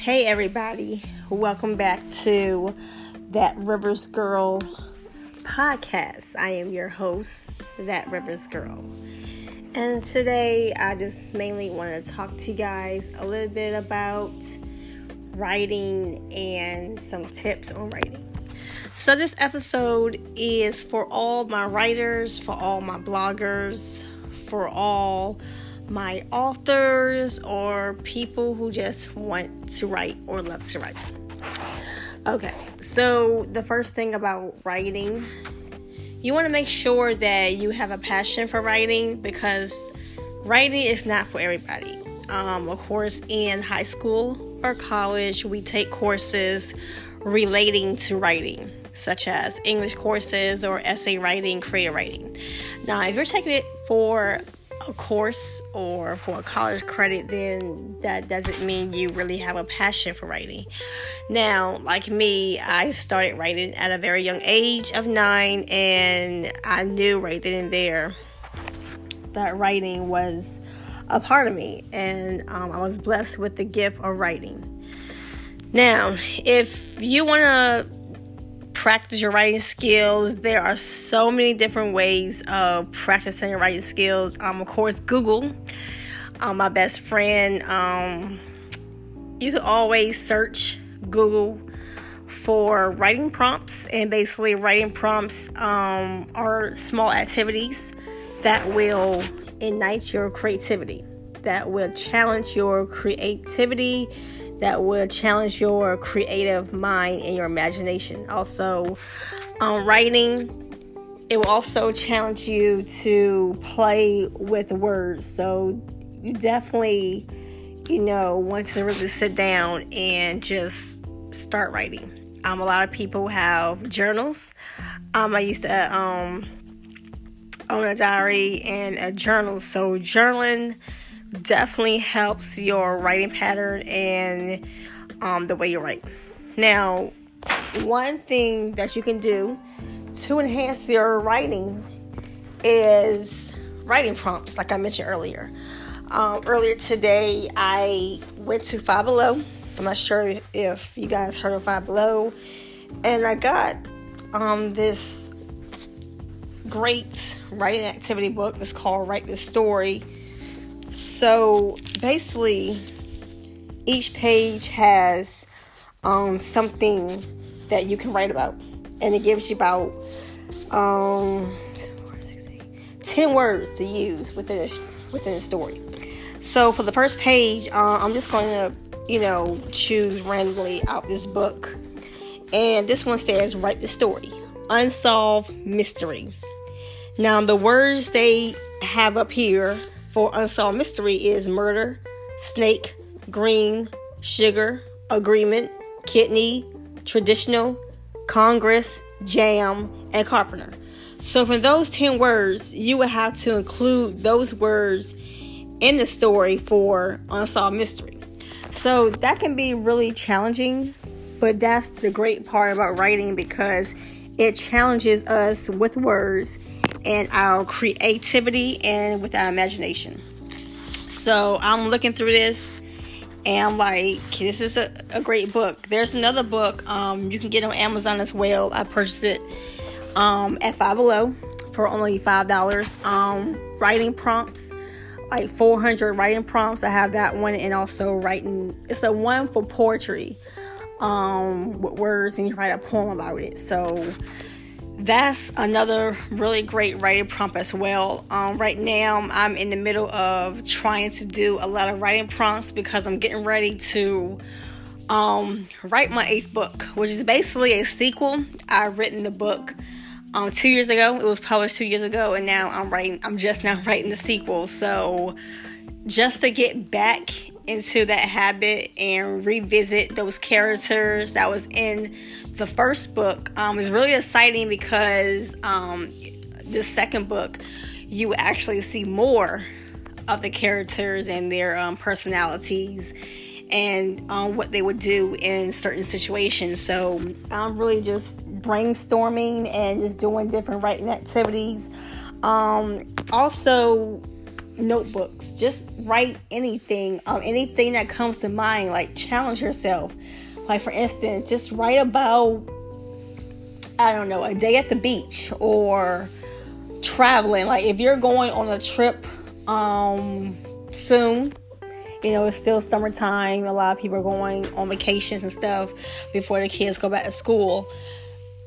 Hey, everybody, welcome back to That Rivers Girl podcast. I am your host, That Rivers Girl. And today, I just mainly want to talk to you guys a little bit about writing and some tips on writing. So, this episode is for all my writers, for all my bloggers, for all my authors, or people who just want to write or love to write. Okay, so the first thing about writing, you want to make sure that you have a passion for writing because writing is not for everybody. Um, of course, in high school or college, we take courses relating to writing such as English courses or essay writing, creative writing. Now, if you're taking it for a course or for a college credit, then that doesn't mean you really have a passion for writing. Now, like me, I started writing at a very young age of nine, and I knew right then and there that writing was a part of me, and um, I was blessed with the gift of writing. Now, if you want to practice your writing skills. There are so many different ways of practicing your writing skills. Um, of course, Google, um, my best friend. Um, you can always search Google for writing prompts, and basically, writing prompts um, are small activities that will ignite your creativity, that will challenge your creativity that will challenge your creative mind and your imagination. Also, um, writing, it will also challenge you to play with words. So, you definitely, you know, want to really sit down and just start writing. Um, a lot of people have journals. Um, I used to um, own a diary and a journal. So, journaling definitely helps your writing pattern and um, the way you write. Now, one thing that you can do to enhance your writing is writing prompts, like I mentioned earlier. Um, earlier today, I went to Five Below. I'm not sure if you guys heard of Five Below, and I got um, this great writing activity book. It's called Write the Story so basically, each page has um, something that you can write about, and it gives you about um, 10 words to use within a, within a story. So for the first page, uh, I'm just going to, you know, choose randomly out this book. And this one says, Write the story Unsolved Mystery. Now, the words they have up here for Unsolved Mystery is murder, snake, green, sugar, agreement, kidney, traditional, Congress, jam, and carpenter. So, from those 10 words, you would have to include those words in the story for Unsolved Mystery. So, that can be really challenging, but that's the great part about writing because it challenges us with words and our creativity and with our imagination. So I'm looking through this and I'm like, this is a, a great book. There's another book um, you can get on Amazon as well. I purchased it um, at Five Below for only five dollars. Um, writing prompts, like 400 writing prompts. I have that one, and also writing. It's a one for poetry, um, with words, and you write a poem about it. So that's another really great writing prompt as well. Um, right now, I'm in the middle of trying to do a lot of writing prompts because I'm getting ready to um, write my eighth book, which is basically a sequel. I've written the book um, two years ago. It was published two years ago, and now I'm writing. I'm just now writing the sequel. So, just to get back into that habit and revisit those characters that was in the first book um, is really exciting because um, the second book you actually see more of the characters and their um, personalities and um, what they would do in certain situations. So I'm really just brainstorming and just doing different writing activities. Um, also, notebooks. Just write anything, um, anything that comes to mind. Like challenge yourself. Like for instance, just write about I don't know a day at the beach or traveling. Like if you're going on a trip um, soon, you know it's still summertime. A lot of people are going on vacations and stuff before the kids go back to school.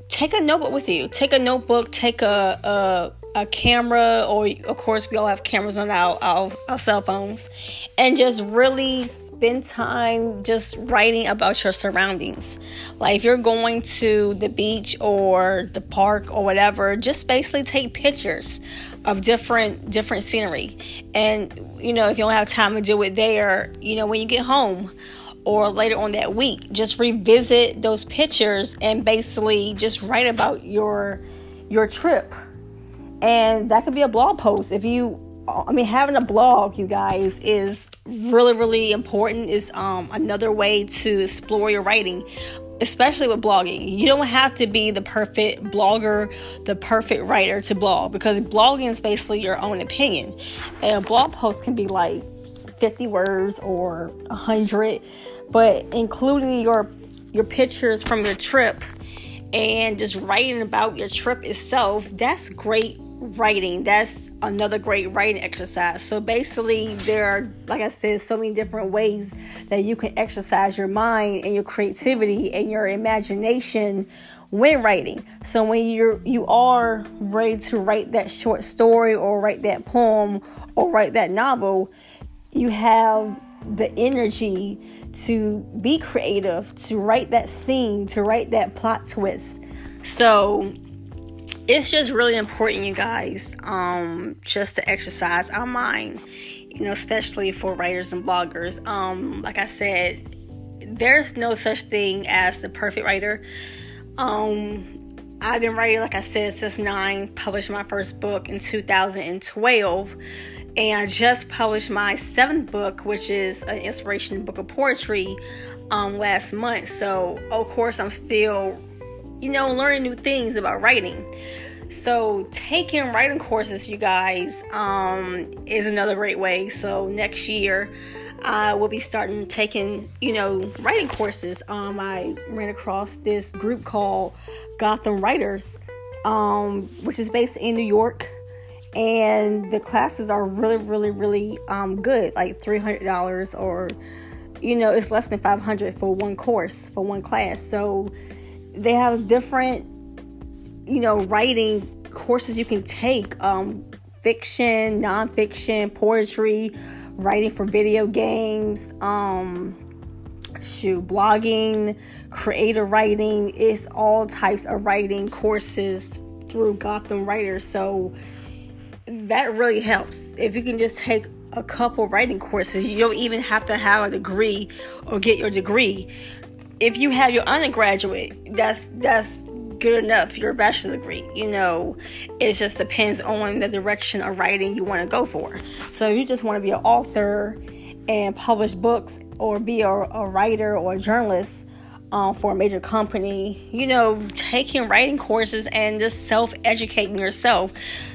Take a notebook with you. Take a notebook. Take a, a a camera, or of course, we all have cameras on our, our, our, cell phones, and just really spend time just writing about your surroundings. Like if you're going to the beach or the park or whatever, just basically take pictures of different different scenery. And you know, if you don't have time to do it there, you know, when you get home or later on that week, just revisit those pictures and basically just write about your your trip and that could be a blog post if you I mean, having a blog, you guys, is really, really important. Is um, another way to explore your writing, especially with blogging. You don't have to be the perfect blogger, the perfect writer to blog, because blogging is basically your own opinion. And a blog post can be like 50 words or 100, but including your your pictures from your trip and just writing about your trip itself, that's great writing. That's another great writing exercise. So basically, there are, like I said, so many different ways that you can exercise your mind and your creativity and your imagination when writing. So when you're you are ready to write that short story or write that poem or write that novel, you have the energy to be creative, to write that scene, to write that plot twist. So it's just really important, you guys, um, just to exercise our mind, you know, especially for writers and bloggers. Um, like I said, there's no such thing as the perfect writer. Um, I've been writing, like I said, since nine, published my first book in 2012, and I just published my seventh book, which is an inspiration book of poetry, um, last month. So, of course, I'm still you know, learning new things about writing. So, taking writing courses, you guys, um, is another great way. So, next year, I will be starting taking, you know, writing courses. Um, I ran across this group called Gotham Writers, um, which is based in New York, and the classes are really, really, really um, good, like three hundred dollars, or you know, it's less than five hundred for one course for one class. So they have different, you know, writing courses you can take um, fiction, nonfiction, poetry, writing for video games, um, shoot, blogging, creative writing. It's all types of writing courses through Gotham Writers. So that really helps. If you can just take a couple writing courses, you don't even have to have a degree or get your degree if you have your undergraduate, that's that's good enough. Your bachelor's degree, you know, it just depends on the direction of writing you want to go for. So you just want to be an author and publish books, or be a, a writer or a journalist. Um, for a major company, you know, taking writing courses and just self educating yourself.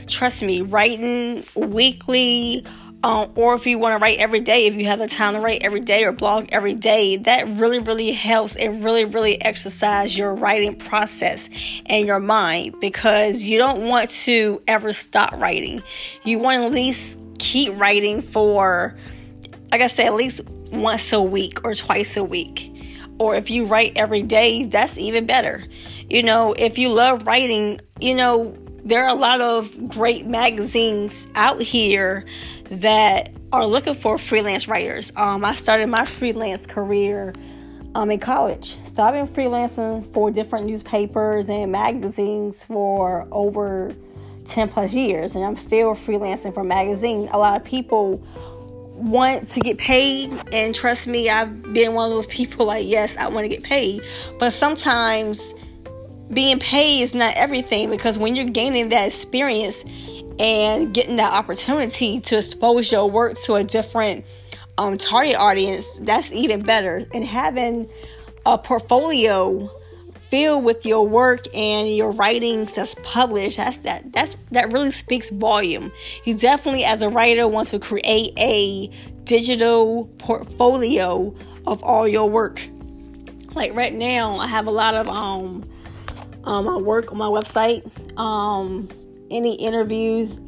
Trust me, writing weekly um, or if you want to write every day, if you have the time to write every day or blog every day, that really, really helps and really, really exercise your writing process and your mind because you don't want to ever stop writing. You want to at least keep writing for, like I said, at least once a week or twice a week. Or if you write every day, that's even better. You know, if you love writing, you know, there are a lot of great magazines out here that are looking for freelance writers. Um, I started my freelance career um, in college. So I've been freelancing for different newspapers and magazines for over 10 plus years, and I'm still freelancing for magazines. A lot of people want to get paid, and trust me, I've been one of those people like, yes, I want to get paid, but sometimes being paid is not everything because when you're gaining that experience and getting that opportunity to expose your work to a different um, target audience, that's even better. And having a portfolio filled with your work and your writings that's published, that's that that's that really speaks volume. You definitely as a writer want to create a digital portfolio of all your work. Like right now, I have a lot of um um my work on my website. Um any interviews,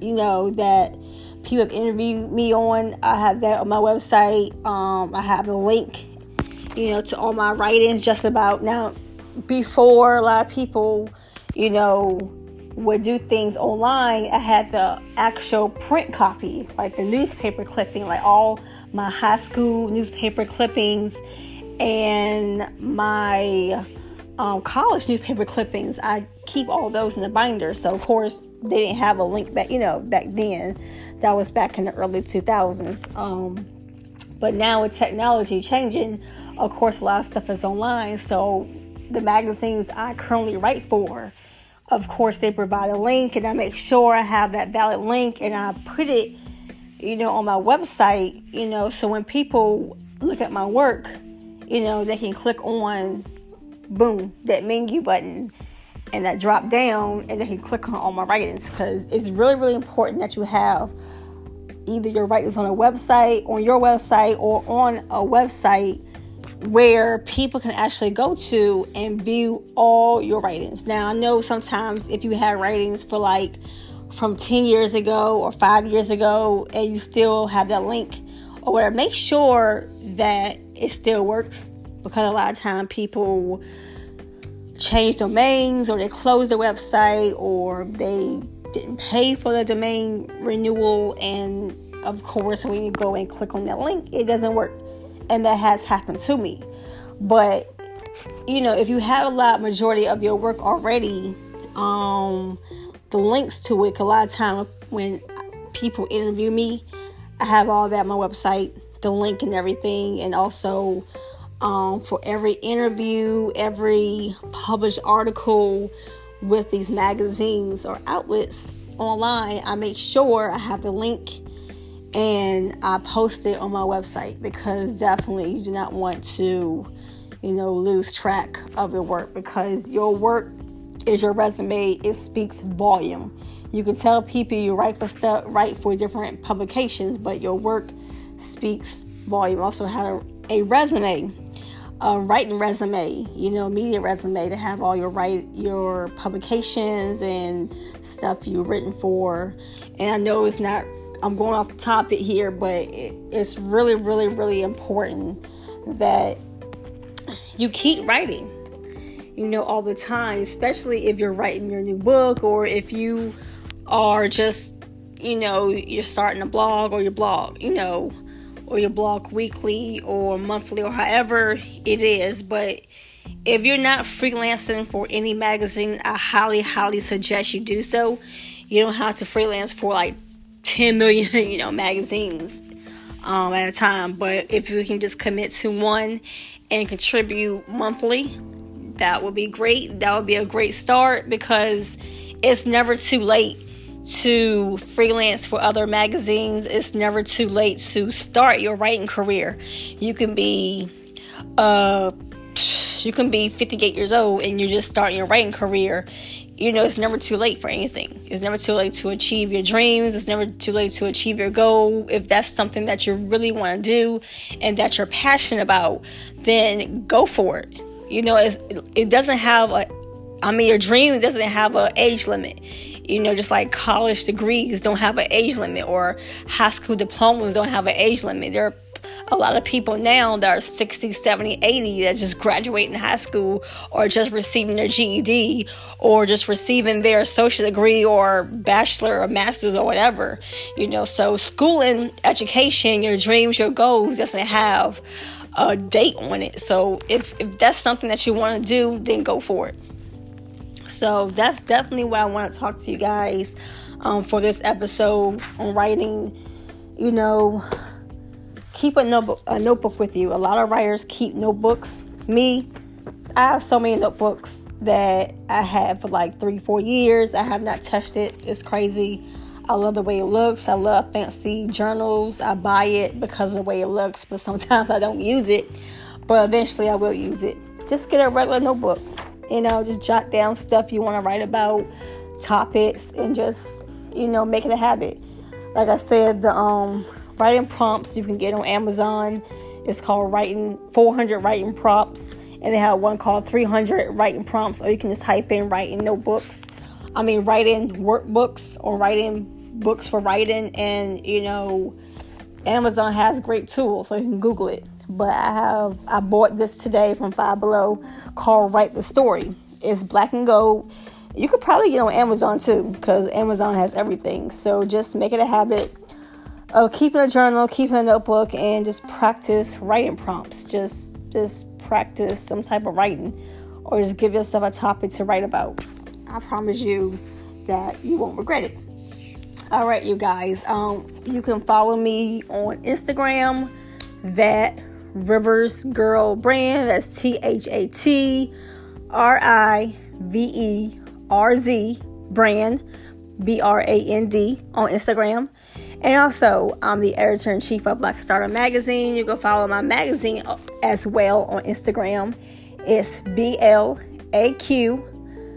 you know, that people have interviewed me on, I have that on my website. Um I have a link you know, to all my writings just about now. Before a lot of people, you know, would do things online, I had the actual print copy, like the newspaper clipping, like all my high school newspaper clippings and my um, college newspaper clippings. I keep all those in the binder. So, of course, they didn't have a link back, you know, back then. That was back in the early 2000s. Um, but now with technology changing, of course, a lot of stuff is online. So the magazines I currently write for, of course, they provide a link, and I make sure I have that valid link, and I put it, you know, on my website. You know, so when people look at my work, you know, they can click on, boom, that menu button and that drop down and they can click on all my writings because it's really really important that you have either your writings on a website on your website or on a website where people can actually go to and view all your writings. Now, I know sometimes if you have writings for like from 10 years ago or 5 years ago and you still have that link or whatever, make sure that it still works because a lot of time people change domains or they close the website or they didn't pay for the domain renewal and of course when you go and click on that link it doesn't work and that has happened to me. But you know, if you have a lot majority of your work already, um, the links to it. A lot of time when people interview me, I have all that my website, the link and everything, and also um, for every interview, every published article with these magazines or outlets online, I make sure I have the link and I post it on my website because definitely you do not want to, you know, lose track of your work because your work is your resume. It speaks volume. You can tell people you write for stuff, write for different publications, but your work speaks volume. Also, have a resume, a writing resume, you know, media resume to have all your write your publications and stuff you've written for. And I know it's not I'm going off the topic here, but it's really, really, really important that you keep writing, you know, all the time, especially if you're writing your new book or if you are just, you know, you're starting a blog or your blog, you know, or your blog weekly or monthly or however it is. But if you're not freelancing for any magazine, I highly, highly suggest you do so. You don't have to freelance for like 10 million, you know, magazines um, at a time. But if you can just commit to one and contribute monthly, that would be great. That would be a great start because it's never too late to freelance for other magazines. It's never too late to start your writing career. You can be uh you can be 58 years old and you're just starting your writing career you know, it's never too late for anything. It's never too late to achieve your dreams. It's never too late to achieve your goal. If that's something that you really want to do and that you're passionate about, then go for it. You know, it doesn't have a, I mean, your dream doesn't have an age limit. You know, just like college degrees don't have an age limit or high school diplomas don't have an age limit. There are a lot of people now that are 60, 70, 80 that just graduating high school or just receiving their GED or just receiving their associate degree or bachelor or master's or whatever. You know, so schooling, education, your dreams, your goals doesn't have a date on it. So if, if that's something that you want to do, then go for it. So that's definitely why I want to talk to you guys um, for this episode on writing. You know, keep a notebook, a notebook with you. A lot of writers keep notebooks. Me, I have so many notebooks that I had for like three, four years. I have not touched it. It's crazy. I love the way it looks. I love fancy journals. I buy it because of the way it looks, but sometimes I don't use it. But eventually I will use it. Just get a regular notebook. You know, just jot down stuff you want to write about, topics, and just you know make it a habit. Like I said, the um, writing prompts you can get on Amazon. It's called writing 400 writing prompts, and they have one called 300 writing prompts, or you can just type in writing notebooks. I mean, writing workbooks or writing books for writing, and you know, Amazon has great tools, so you can Google it. But I have I bought this today from Five Below called Write the Story. It's black and gold. You could probably get on Amazon too, because Amazon has everything. So just make it a habit of keeping a journal, keeping a notebook, and just practice writing prompts. Just just practice some type of writing, or just give yourself a topic to write about. I promise you that you won't regret it. All right, you guys. Um, you can follow me on Instagram, that Rivers Girl Brand. That's T H A T R I V E R Z Brand, B R A N D on Instagram. And also, I'm the editor in chief of Blaq Stardom Magazine. You can follow my magazine as well on Instagram. It's B L A Q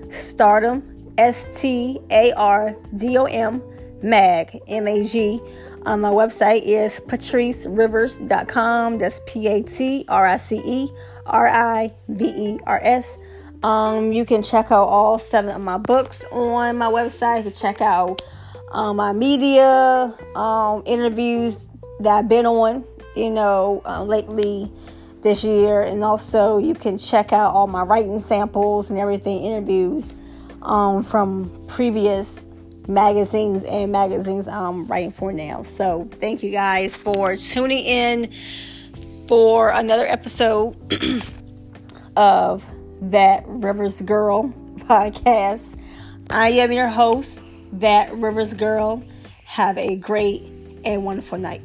Stardom, S T A R D O M MAG, M A G. Um, my website is patricerivers.com. That's P A T R I C E R I V E R S. Um, you can check out all seven of my books on my website. You can check out um, my media um, interviews that I've been on, you know, uh, lately this year. And also, you can check out all my writing samples and everything, interviews um, from previous magazines and magazines I'm writing for now. So thank you guys for tuning in for another episode of that Rivers Girl podcast. I am your host, that Rivers Girl. Have a great and wonderful night.